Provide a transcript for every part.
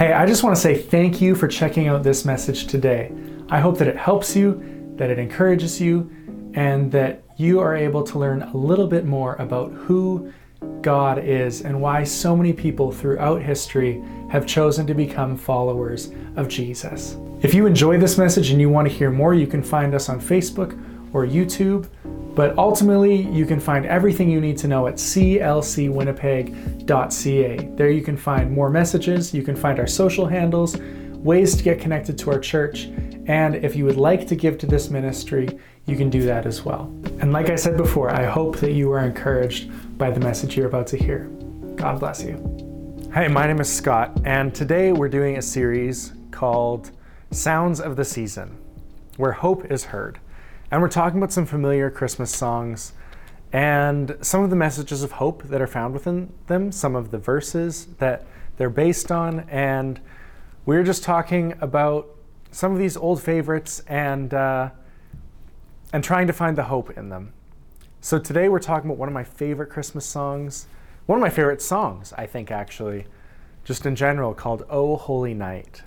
Hey, I just want to say thank you for checking out this message today. I hope that it helps you, that it encourages you, and that you are able to learn a little bit more about who God is and why so many people throughout history have chosen to become followers of Jesus. If you enjoy this message and you want to hear more, you can find us on Facebook or YouTube. But ultimately, you can find everything you need to know at clcwinnipeg.ca. There you can find more messages, you can find our social handles, ways to get connected to our church, and if you would like to give to this ministry, you can do that as well. And like I said before, I hope that you are encouraged by the message you're about to hear. God bless you. Hey, my name is Scott, and today we're doing a series called Sounds of the Season, where hope is heard. And we're talking about some familiar Christmas songs and some of the messages of hope that are found within them, some of the verses that they're based on, and we're just talking about some of these old favorites and uh, and trying to find the hope in them. So today we're talking about one of my favorite Christmas songs, one of my favorite songs, I think actually, just in general, called "Oh Holy Night."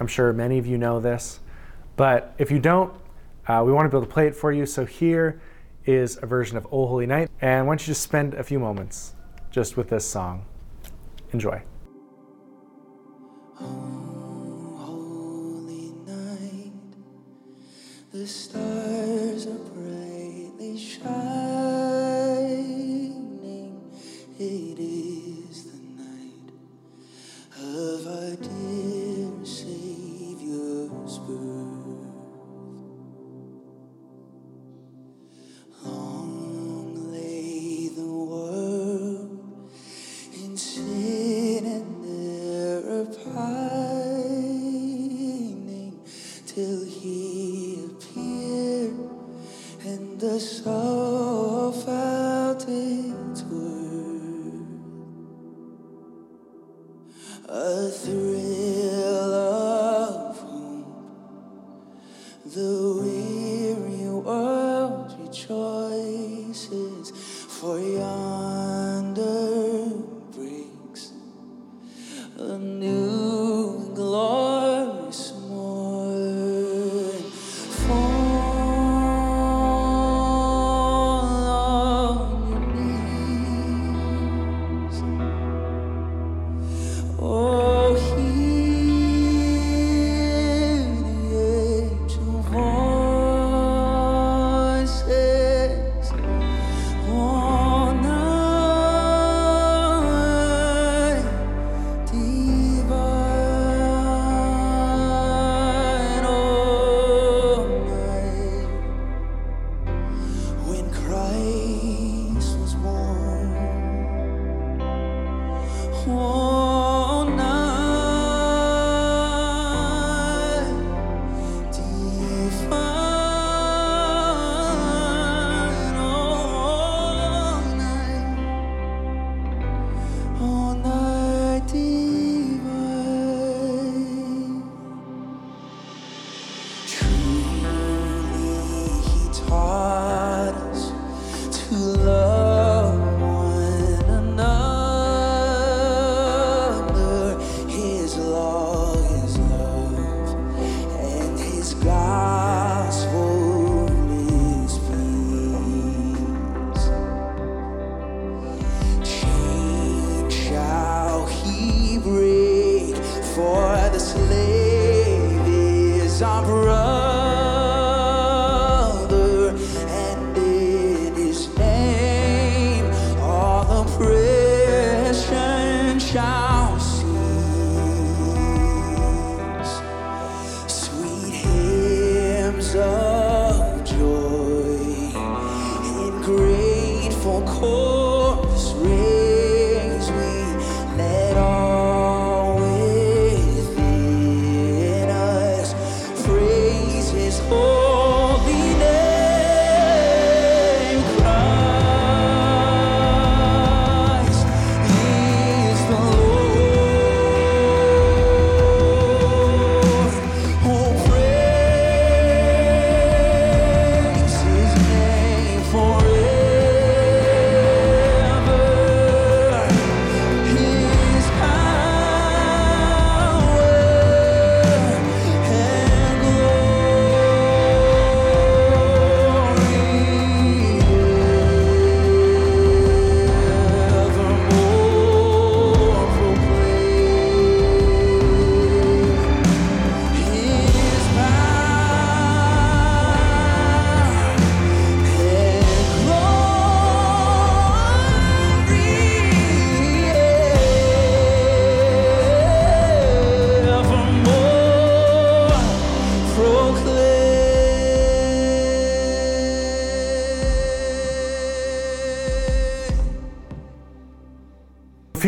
I'm sure many of you know this, but if you don't, uh, we want to be able to play it for you. So here is a version of "Oh Holy Night," and why don't you just spend a few moments just with this song? Enjoy. Oh, holy night, the stars are brightly shining.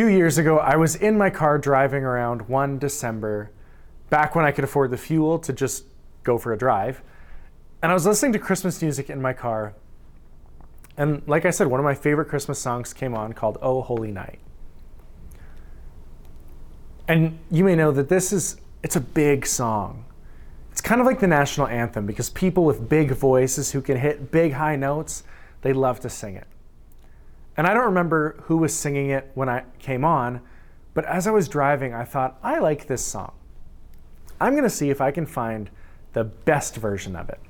Years ago, I was in my car driving around one December, back when I could afford the fuel to just go for a drive. And I was listening to Christmas music in my car. And like I said, one of my favorite Christmas songs came on called Oh Holy Night. And you may know that this is it's a big song. It's kind of like the national anthem because people with big voices who can hit big high notes, they love to sing it. And I don't remember who was singing it when I came on, but as I was driving, I thought, I like this song. I'm going to see if I can find the best version of it.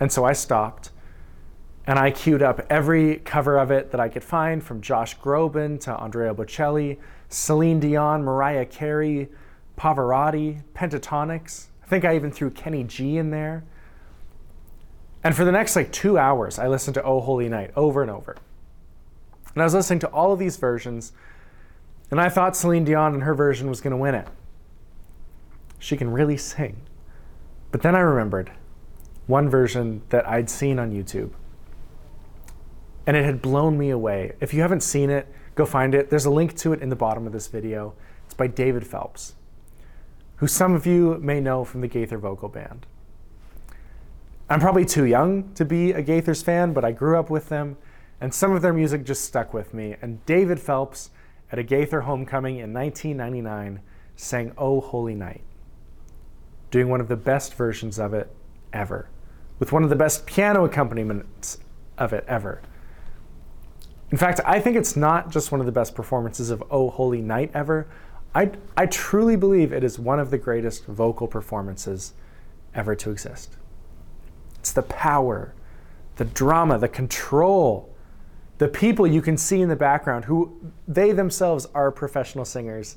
And so I stopped and I queued up every cover of it that I could find from Josh Groban to Andrea Bocelli, Celine Dion, Mariah Carey, Pavarotti, Pentatonix. I think I even threw Kenny G in there. And for the next like two hours, I listened to Oh Holy Night over and over. And I was listening to all of these versions, and I thought Celine Dion and her version was going to win it. She can really sing. But then I remembered one version that I'd seen on YouTube. And it had blown me away. If you haven't seen it, go find it. There's a link to it in the bottom of this video. It's by David Phelps, who some of you may know from the Gaither Vocal Band. I'm probably too young to be a Gaithers fan, but I grew up with them, and some of their music just stuck with me. And David Phelps, at a Gaither homecoming in 1999, sang Oh Holy Night, doing one of the best versions of it ever, with one of the best piano accompaniments of it ever. In fact, I think it's not just one of the best performances of Oh Holy Night ever. I, I truly believe it is one of the greatest vocal performances ever to exist. It's the power, the drama, the control, the people you can see in the background who they themselves are professional singers,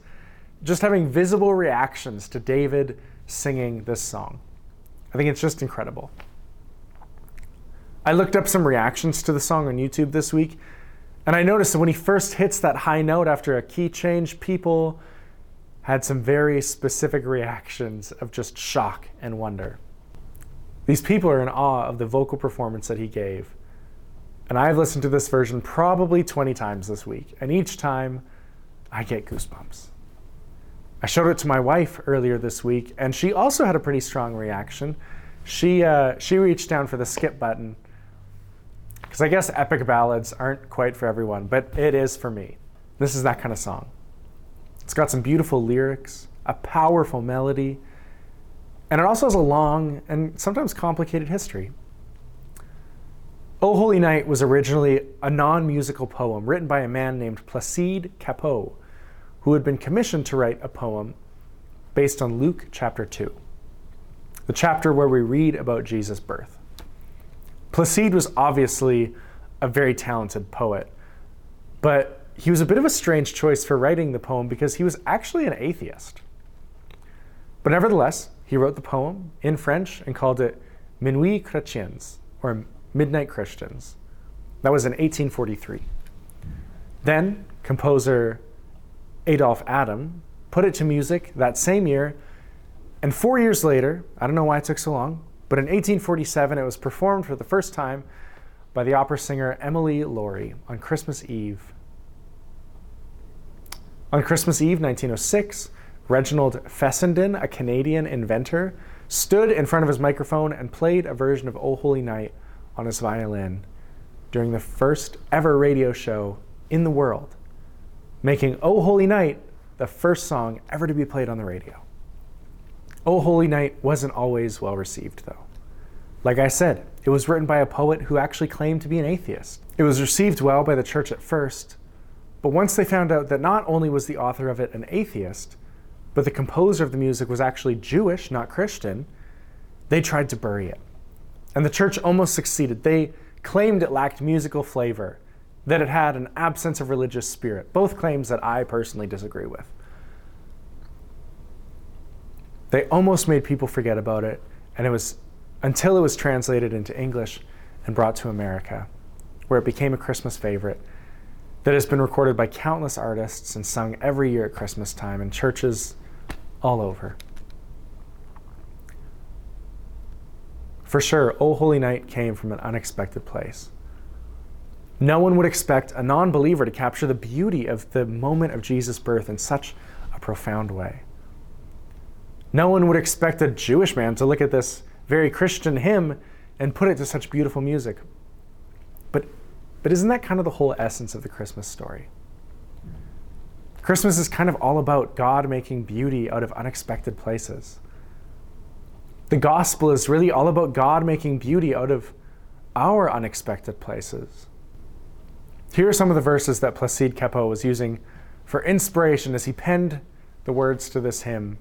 just having visible reactions to David singing this song. I think it's just incredible. I looked up some reactions to the song on YouTube this week, and I noticed that when he first hits that high note after a key change, people had some very specific reactions of just shock and wonder. These people are in awe of the vocal performance that he gave. And I've listened to this version probably 20 times this week, and each time I get goosebumps. I showed it to my wife earlier this week, and she also had a pretty strong reaction. She, uh, she reached down for the skip button because I guess epic ballads aren't quite for everyone, but it is for me. This is that kind of song. It's got some beautiful lyrics, a powerful melody, and it also has a long and sometimes complicated history. O Holy Night was originally a non musical poem written by a man named Placide Cappeau, who had been commissioned to write a poem based on Luke chapter 2, the chapter where we read about Jesus' birth. Placide was obviously a very talented poet, but he was a bit of a strange choice for writing the poem because he was actually an atheist. But nevertheless, he wrote the poem in French and called it Minuit Chrétiens, or Midnight Christians. That was in 1843. Then, composer Adolphe Adam put it to music that same year, and four years later, I don't know why it took so long, but in 1847, it was performed for the first time by the opera singer Emily Laurey on Christmas Eve. On Christmas Eve, 1906, Reginald Fessenden, a Canadian inventor, stood in front of his microphone and played a version of O Holy Night on his violin during the first ever radio show in the world, making O Holy Night the first song ever to be played on the radio. O Holy Night wasn't always well received, though. Like I said, it was written by a poet who actually claimed to be an atheist. It was received well by the church at first, but once they found out that not only was the author of it an atheist, but the composer of the music was actually Jewish, not Christian, they tried to bury it. And the church almost succeeded. They claimed it lacked musical flavor, that it had an absence of religious spirit, both claims that I personally disagree with. They almost made people forget about it, and it was until it was translated into English and brought to America, where it became a Christmas favorite that has been recorded by countless artists and sung every year at Christmas time in churches all over. For sure, O Holy Night came from an unexpected place. No one would expect a non believer to capture the beauty of the moment of Jesus' birth in such a profound way. No one would expect a Jewish man to look at this very Christian hymn and put it to such beautiful music. But, but isn't that kind of the whole essence of the Christmas story? Christmas is kind of all about God making beauty out of unexpected places. The gospel is really all about God making beauty out of our unexpected places. Here are some of the verses that Placide Cappeau was using for inspiration as he penned the words to this hymn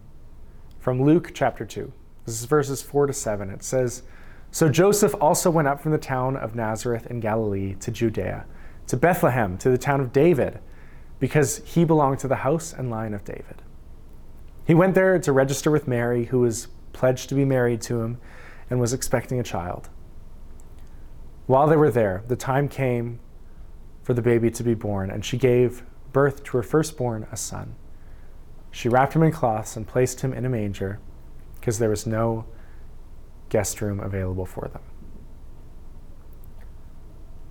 from Luke chapter 2. This is verses 4 to 7. It says, So Joseph also went up from the town of Nazareth in Galilee to Judea, to Bethlehem, to the town of David, because he belonged to the house and line of David. He went there to register with Mary, who was pledged to be married to him and was expecting a child. While they were there, the time came for the baby to be born, and she gave birth to her firstborn, a son. She wrapped him in cloths and placed him in a manger because there was no guest room available for them.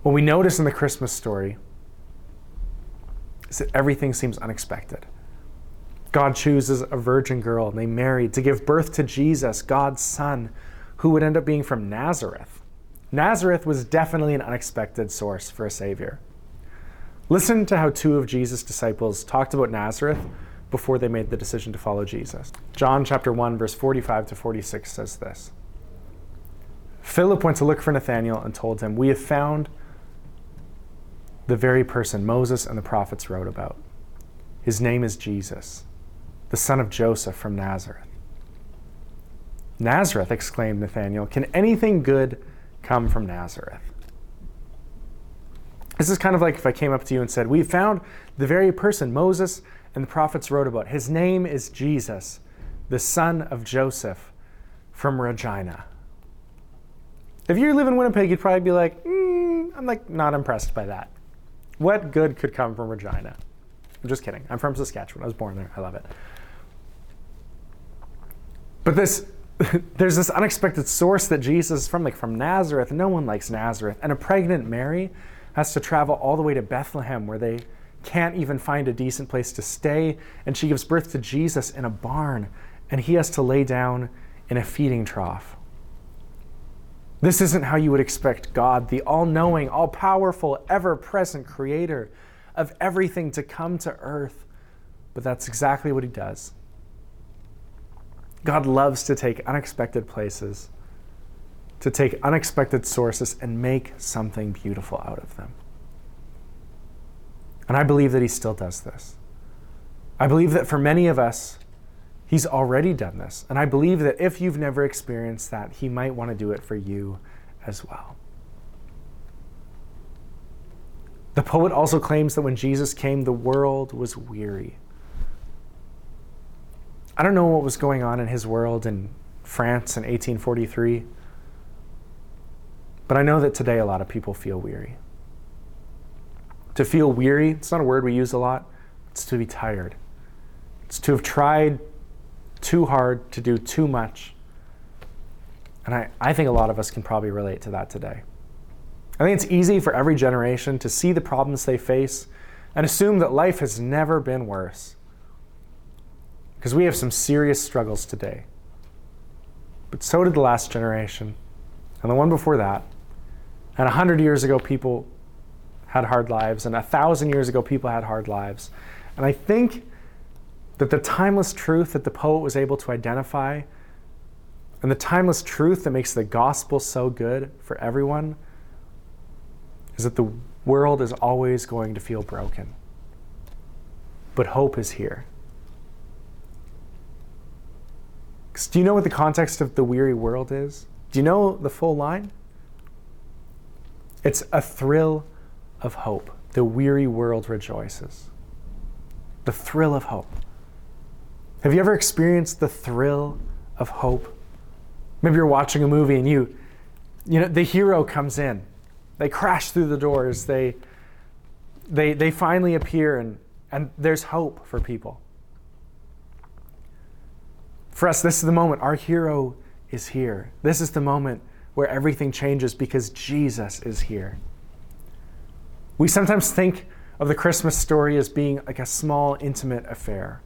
What we notice in the Christmas story is that everything seems unexpected. God chooses a virgin girl and they marry to give birth to Jesus, God's son, who would end up being from Nazareth. Nazareth was definitely an unexpected source for a savior. Listen to how two of Jesus' disciples talked about Nazareth before they made the decision to follow Jesus. John chapter 1 verse 45 to 46 says this. Philip went to look for Nathanael and told him, "We have found the very person Moses and the prophets wrote about. His name is Jesus, the son of Joseph from Nazareth." Nazareth, exclaimed Nathanael, can anything good come from Nazareth? This is kind of like if I came up to you and said, We found the very person Moses and the prophets wrote about. His name is Jesus, the son of Joseph from Regina. If you live in Winnipeg, you'd probably be like, mm, I'm like not impressed by that. What good could come from Regina? I'm just kidding. I'm from Saskatchewan. I was born there. I love it. But this there's this unexpected source that Jesus is from, like from Nazareth. No one likes Nazareth. And a pregnant Mary has to travel all the way to Bethlehem where they can't even find a decent place to stay. And she gives birth to Jesus in a barn, and he has to lay down in a feeding trough. This isn't how you would expect God, the all knowing, all powerful, ever present creator of everything, to come to earth. But that's exactly what he does. God loves to take unexpected places to take unexpected sources and make something beautiful out of them. And I believe that he still does this. I believe that for many of us, he's already done this. And I believe that if you've never experienced that, he might want to do it for you as well. The poet also claims that when Jesus came, the world was weary. I don't know what was going on in his world in France in 1843. But I know that today a lot of people feel weary. To feel weary, it's not a word we use a lot, it's to be tired. It's to have tried too hard, to do too much. And I, I think a lot of us can probably relate to that today. I think it's easy for every generation to see the problems they face and assume that life has never been worse. Because we have some serious struggles today. But so did the last generation, and the one before that, and a hundred years ago, people had hard lives, and a thousand years ago, people had hard lives. And I think that the timeless truth that the poet was able to identify, and the timeless truth that makes the gospel so good for everyone, is that the world is always going to feel broken. But hope is here. Do you know what the context of the weary world is? Do you know the full line? It's a thrill of hope. The weary world rejoices. The thrill of hope. Have you ever experienced the thrill of hope? Maybe you're watching a movie and you, you know, the hero comes in. They crash through the doors. They, they, they finally appear and, and there's hope for people. For us, this is the moment. Our hero is here. This is the moment where everything changes because Jesus is here. We sometimes think of the Christmas story as being like a small, intimate affair.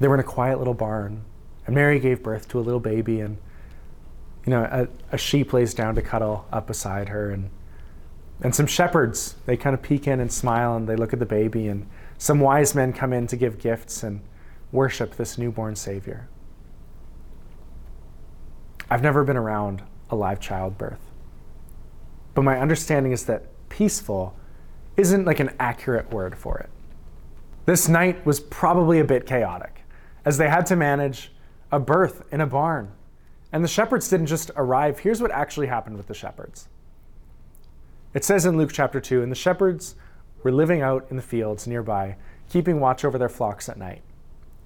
They were in a quiet little barn, and Mary gave birth to a little baby, and you know, a, a sheep lays down to cuddle up beside her, and and some shepherds they kind of peek in and smile, and they look at the baby, and some wise men come in to give gifts and worship this newborn Savior. I've never been around a live childbirth, but my understanding is that peaceful isn't like an accurate word for it. This night was probably a bit chaotic, as they had to manage a birth in a barn. And the shepherds didn't just arrive. Here's what actually happened with the shepherds. It says in Luke chapter 2 and the shepherds were living out in the fields nearby, keeping watch over their flocks at night.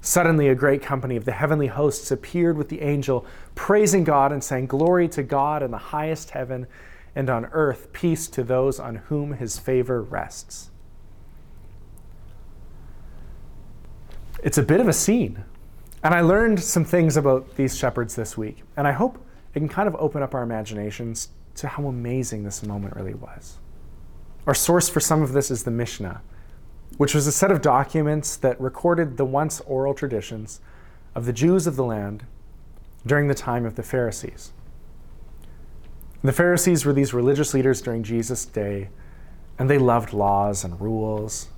Suddenly, a great company of the heavenly hosts appeared with the angel, praising God and saying, Glory to God in the highest heaven, and on earth, peace to those on whom his favor rests. it's a bit of a scene. And I learned some things about these shepherds this week, and I hope it can kind of open up our imaginations to how amazing this moment really was. Our source for some of this is the Mishnah, which was a set of documents that recorded the once oral traditions of the Jews of the land during the time of the Pharisees. The Pharisees were these religious leaders during Jesus' day, and they loved laws and rules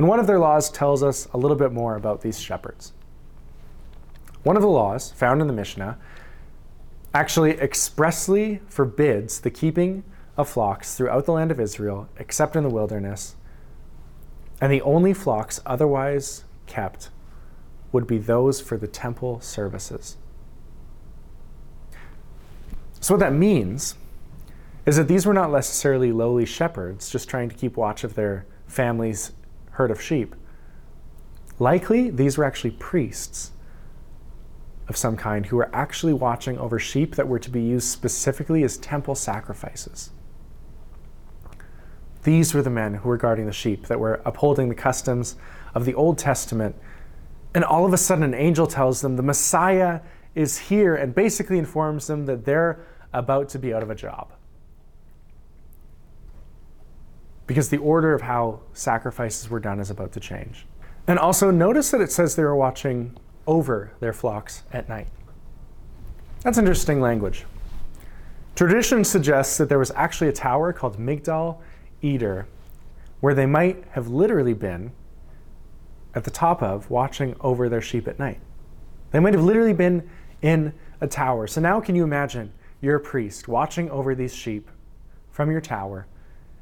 and one of their laws tells us a little bit more about these shepherds. One of the laws, found in the Mishnah, actually expressly forbids the keeping of flocks throughout the land of Israel, except in the wilderness. And the only flocks otherwise kept would be those for the temple services. So, what that means is that these were not necessarily lowly shepherds just trying to keep watch of their family's herd of sheep. Likely, these were actually priests of some kind who were actually watching over sheep that were to be used specifically as temple sacrifices. These were the men who were guarding the sheep, that were upholding the customs of the Old Testament. And all of a sudden, an angel tells them the Messiah is here and basically informs them that they're about to be out of a job. because the order of how sacrifices were done is about to change. And also notice that it says they were watching over their flocks at night. That's interesting language. Tradition suggests that there was actually a tower called Migdal Eder, where they might have literally been at the top of watching over their sheep at night. They might have literally been in a tower. So now, can you imagine you're a priest watching over these sheep from your tower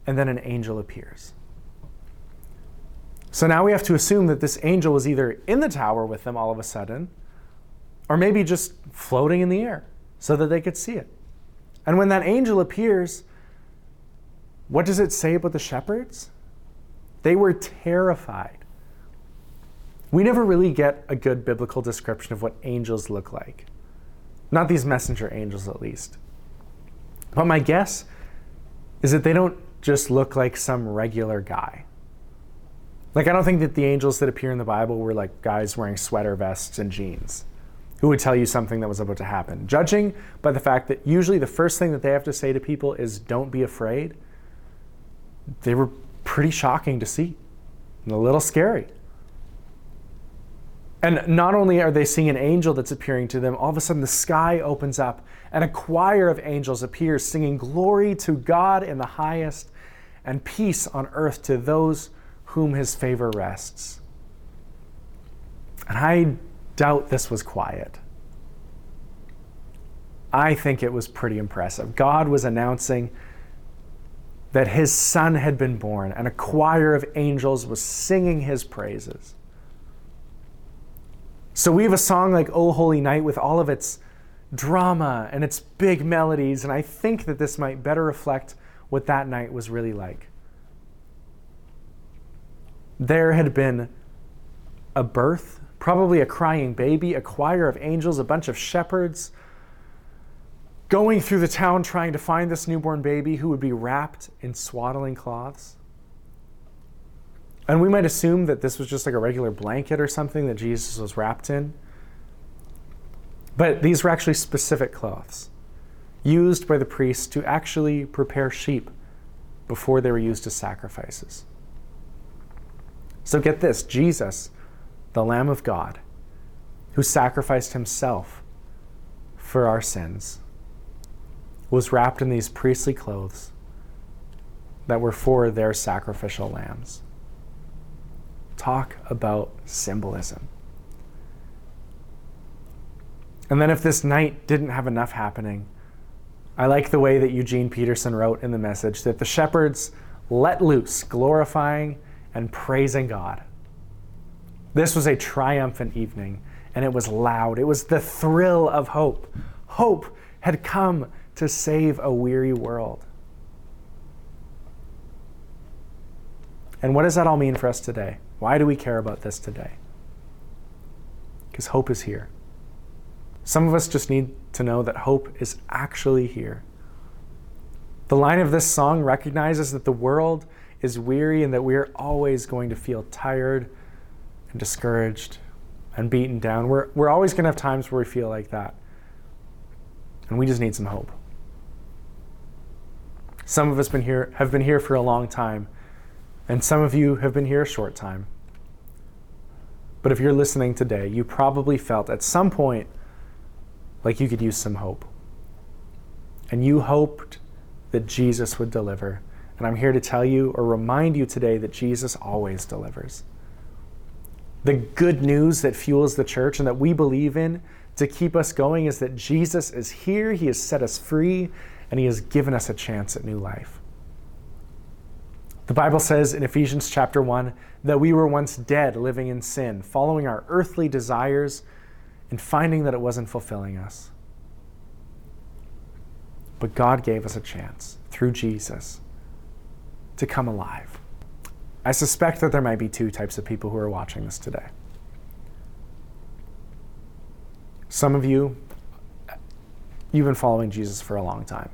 and then an angel appears. So now we have to assume that this angel was either in the tower with them all of a sudden, or maybe just floating in the air so that they could see it. And when that angel appears, what does it say about the shepherds? They were terrified. We never really get a good biblical description of what angels look like. Not these messenger angels, at least. But my guess is that they don't just look like some regular guy. Like, I don't think that the angels that appear in the Bible were like guys wearing sweater vests and jeans who would tell you something that was about to happen. Judging by the fact that usually the first thing that they have to say to people is, don't be afraid, they were pretty shocking to see and a little scary. And not only are they seeing an angel that's appearing to them, all of a sudden the sky opens up and a choir of angels appears singing glory to God in the highest and peace on earth to those whom his favor rests. And I doubt this was quiet. I think it was pretty impressive. God was announcing that his son had been born, and a choir of angels was singing his praises. So we have a song like O Holy Night with all of its drama and its big melodies, and I think that this might better reflect what that night was really like. There had been a birth, probably a crying baby, a choir of angels, a bunch of shepherds going through the town trying to find this newborn baby who would be wrapped in swaddling cloths. And we might assume that this was just like a regular blanket or something that Jesus was wrapped in. But these were actually specific cloths used by the priests to actually prepare sheep before they were used as sacrifices. So get this Jesus, the Lamb of God, who sacrificed himself for our sins, was wrapped in these priestly clothes that were for their sacrificial lambs. Talk about symbolism. And then, if this night didn't have enough happening, I like the way that Eugene Peterson wrote in the message that the shepherds let loose, glorifying and praising God. This was a triumphant evening, and it was loud. It was the thrill of hope. Hope had come to save a weary world. And what does that all mean for us today? Why do we care about this today? Because hope is here. Some of us just need to know that hope is actually here. The line of this song recognizes that the world is weary and that we are always going to feel tired and discouraged and beaten down. We're, we're always going to have times where we feel like that. And we just need some hope. Some of us been here, have been here for a long time, and some of you have been here a short time. But if you're listening today, you probably felt at some point like you could use some hope. And you hoped that Jesus would deliver. And I'm here to tell you or remind you today that Jesus always delivers. The good news that fuels the church and that we believe in to keep us going is that Jesus is here, He has set us free, and He has given us a chance at new life. The Bible says in Ephesians chapter 1 that we were once dead, living in sin, following our earthly desires and finding that it wasn't fulfilling us. But God gave us a chance through Jesus to come alive. I suspect that there might be two types of people who are watching this today. Some of you, you've been following Jesus for a long time.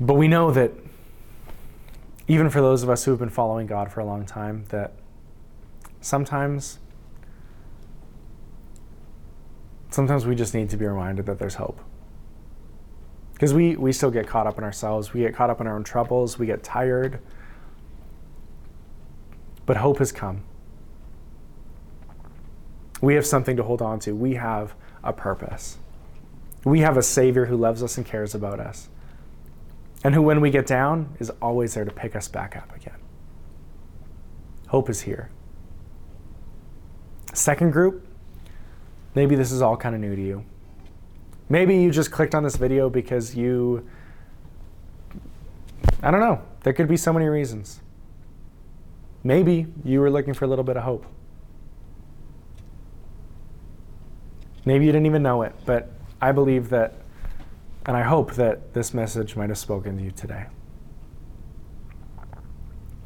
But we know that even for those of us who have been following God for a long time, that sometimes sometimes we just need to be reminded that there's hope. Because we, we still get caught up in ourselves, we get caught up in our own troubles, we get tired. But hope has come. We have something to hold on to. We have a purpose. We have a Savior who loves us and cares about us. And who, when we get down, is always there to pick us back up again. Hope is here. Second group, maybe this is all kind of new to you. Maybe you just clicked on this video because you, I don't know, there could be so many reasons. Maybe you were looking for a little bit of hope. Maybe you didn't even know it, but I believe that, and I hope that this message might have spoken to you today.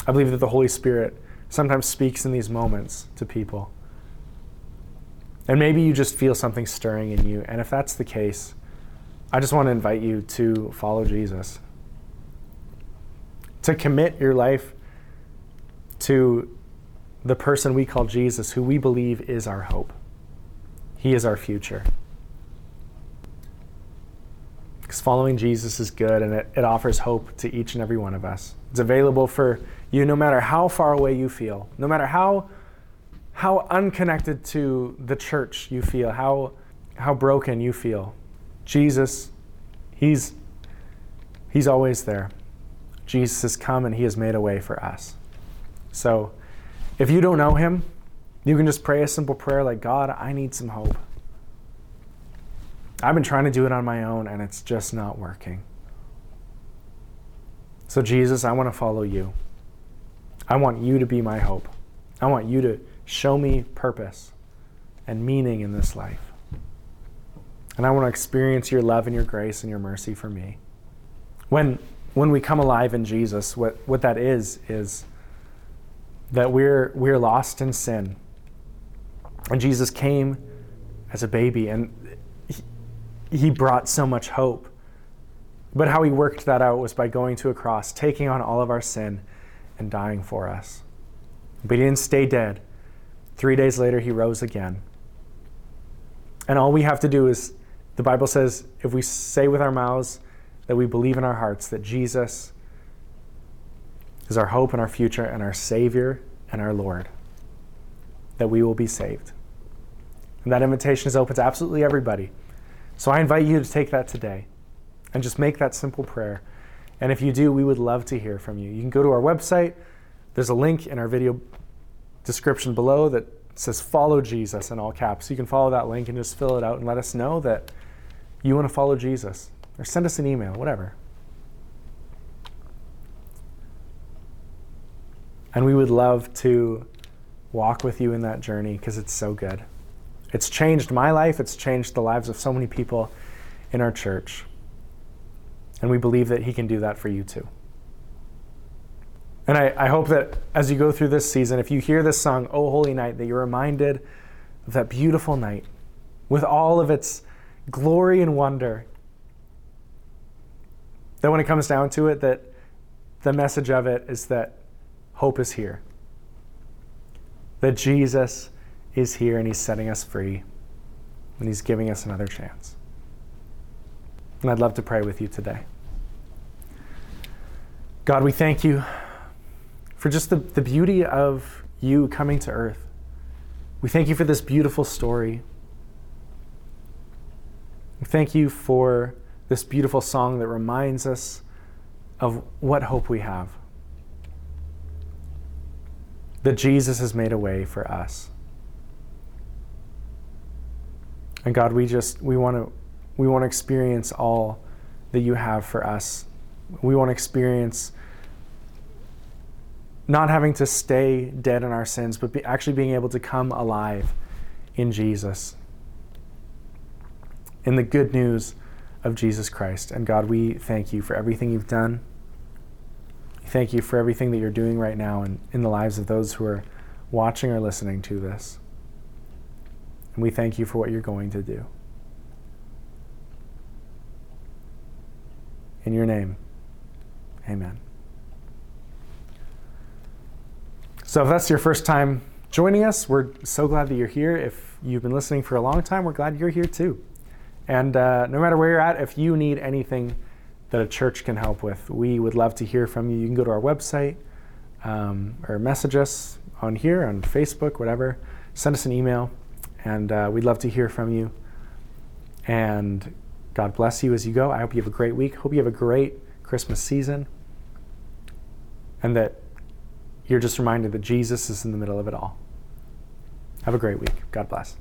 I believe that the Holy Spirit sometimes speaks in these moments to people. And maybe you just feel something stirring in you. And if that's the case, I just want to invite you to follow Jesus, to commit your life to the person we call Jesus, who we believe is our hope. He is our future. Because following Jesus is good and it, it offers hope to each and every one of us. It's available for you no matter how far away you feel, no matter how how unconnected to the church you feel, how, how broken you feel. Jesus, he's, he's always there. Jesus has come and he has made a way for us. So if you don't know him, you can just pray a simple prayer like, God, I need some hope. I've been trying to do it on my own and it's just not working. So, Jesus, I want to follow you. I want you to be my hope. I want you to Show me purpose and meaning in this life. And I want to experience your love and your grace and your mercy for me. When, when we come alive in Jesus, what, what that is, is that we're, we're lost in sin. And Jesus came as a baby and he brought so much hope. But how he worked that out was by going to a cross, taking on all of our sin, and dying for us. But he didn't stay dead. Three days later, he rose again. And all we have to do is, the Bible says, if we say with our mouths that we believe in our hearts that Jesus is our hope and our future and our Savior and our Lord, that we will be saved. And that invitation is open to absolutely everybody. So I invite you to take that today and just make that simple prayer. And if you do, we would love to hear from you. You can go to our website. There's a link in our video description below that says follow Jesus in all caps. You can follow that link and just fill it out and let us know that you want to follow Jesus. Or send us an email, whatever. And we would love to walk with you in that journey because it's so good. It's changed my life, it's changed the lives of so many people in our church. And we believe that He can do that for you too. And I, I, hope that as you go through this season, if you hear this song, Oh Holy Night, that you're reminded of that beautiful night with all of its glory and wonder. That when it comes down to it, that the message of it is that hope is here. That Jesus is here and he's setting us free and he's giving us another chance. And I'd love to pray with you today. God, we thank you for just the, the beauty of you coming to earth. We thank you for this beautiful story. We thank you for this beautiful song that reminds us of what hope we have. That Jesus has made a way for us. And God, we just we want to we want to experience all that you have for us. We want to experience not having to stay dead in our sins, but be, actually being able to come alive in Jesus, in the good news of Jesus Christ. And God, we thank you for everything you've done. Thank you for everything that you're doing right now and in the lives of those who are watching or listening to this. And we thank you for what you're going to do. In your name, amen. So if that's your first time joining us, we're so glad that you're here. If you've been listening for a long time, we're glad you're here too. And uh, no matter where you're at, if you need anything that a church can help with, we would love to hear from you. You can go to our website um, or message us on here, on Facebook, whatever. Send us an email, and uh, we'd love to hear from you. And God bless you as you go. I hope you have a great week. Hope you have a great Christmas season. And that you're just reminded that Jesus is in the middle of it all. Have a great week. God bless.